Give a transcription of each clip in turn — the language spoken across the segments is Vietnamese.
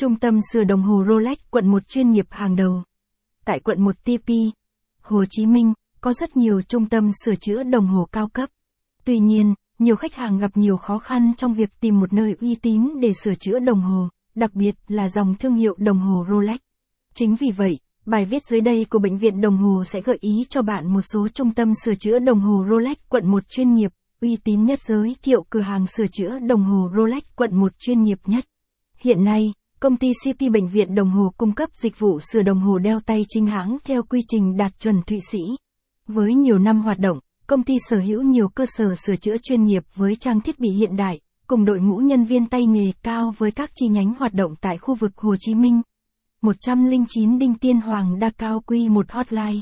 Trung tâm sửa đồng hồ Rolex quận 1 chuyên nghiệp hàng đầu. Tại quận 1 TP, Hồ Chí Minh, có rất nhiều trung tâm sửa chữa đồng hồ cao cấp. Tuy nhiên, nhiều khách hàng gặp nhiều khó khăn trong việc tìm một nơi uy tín để sửa chữa đồng hồ, đặc biệt là dòng thương hiệu đồng hồ Rolex. Chính vì vậy, bài viết dưới đây của Bệnh viện Đồng hồ sẽ gợi ý cho bạn một số trung tâm sửa chữa đồng hồ Rolex quận 1 chuyên nghiệp, uy tín nhất giới thiệu cửa hàng sửa chữa đồng hồ Rolex quận 1 chuyên nghiệp nhất. Hiện nay, công ty CP Bệnh viện Đồng hồ cung cấp dịch vụ sửa đồng hồ đeo tay chính hãng theo quy trình đạt chuẩn Thụy Sĩ. Với nhiều năm hoạt động, công ty sở hữu nhiều cơ sở sửa chữa chuyên nghiệp với trang thiết bị hiện đại, cùng đội ngũ nhân viên tay nghề cao với các chi nhánh hoạt động tại khu vực Hồ Chí Minh. 109 Đinh Tiên Hoàng Đa Cao Quy 1 Hotline.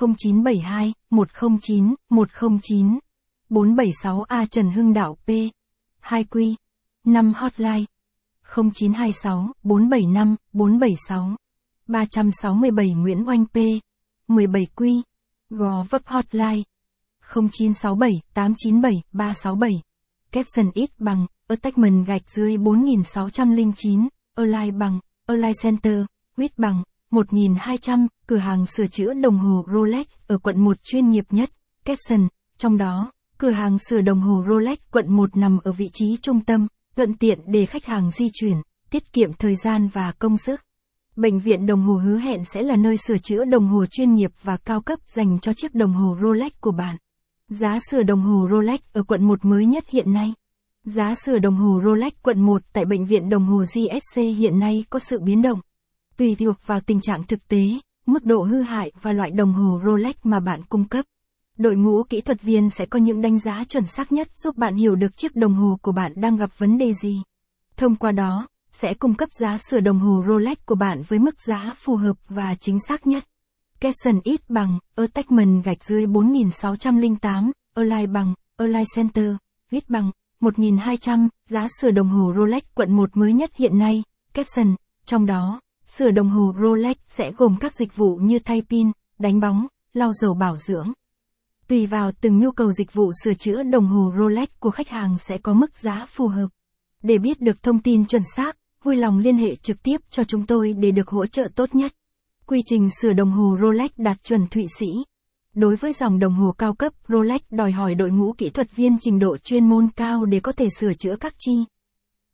0972 109 109 476 A Trần Hưng Đạo P. 2 Quy. 5 Hotline. 0926 475 476 367 Nguyễn Oanh P 17 Quy, Gò Vấp Hotline 0967 897 367 Capson ít bằng, Attachment gạch dưới 4609 Align bằng, Align Center, Quýt bằng 1200 cửa hàng sửa chữa đồng hồ Rolex ở quận 1 chuyên nghiệp nhất, Capson, trong đó, cửa hàng sửa đồng hồ Rolex quận 1 nằm ở vị trí trung tâm thuận tiện để khách hàng di chuyển, tiết kiệm thời gian và công sức. Bệnh viện đồng hồ hứa hẹn sẽ là nơi sửa chữa đồng hồ chuyên nghiệp và cao cấp dành cho chiếc đồng hồ Rolex của bạn. Giá sửa đồng hồ Rolex ở quận 1 mới nhất hiện nay. Giá sửa đồng hồ Rolex quận 1 tại bệnh viện đồng hồ GSC hiện nay có sự biến động. Tùy thuộc vào tình trạng thực tế, mức độ hư hại và loại đồng hồ Rolex mà bạn cung cấp. Đội ngũ kỹ thuật viên sẽ có những đánh giá chuẩn xác nhất giúp bạn hiểu được chiếc đồng hồ của bạn đang gặp vấn đề gì. Thông qua đó, sẽ cung cấp giá sửa đồng hồ Rolex của bạn với mức giá phù hợp và chính xác nhất. Capson ít bằng, Attachment gạch dưới 4608, Align bằng, Align Center, viết bằng, 1200, giá sửa đồng hồ Rolex quận 1 mới nhất hiện nay, Capson, trong đó, sửa đồng hồ Rolex sẽ gồm các dịch vụ như thay pin, đánh bóng, lau dầu bảo dưỡng. Tùy vào từng nhu cầu dịch vụ sửa chữa đồng hồ Rolex của khách hàng sẽ có mức giá phù hợp. Để biết được thông tin chuẩn xác, vui lòng liên hệ trực tiếp cho chúng tôi để được hỗ trợ tốt nhất. Quy trình sửa đồng hồ Rolex đạt chuẩn Thụy Sĩ. Đối với dòng đồng hồ cao cấp, Rolex đòi hỏi đội ngũ kỹ thuật viên trình độ chuyên môn cao để có thể sửa chữa các chi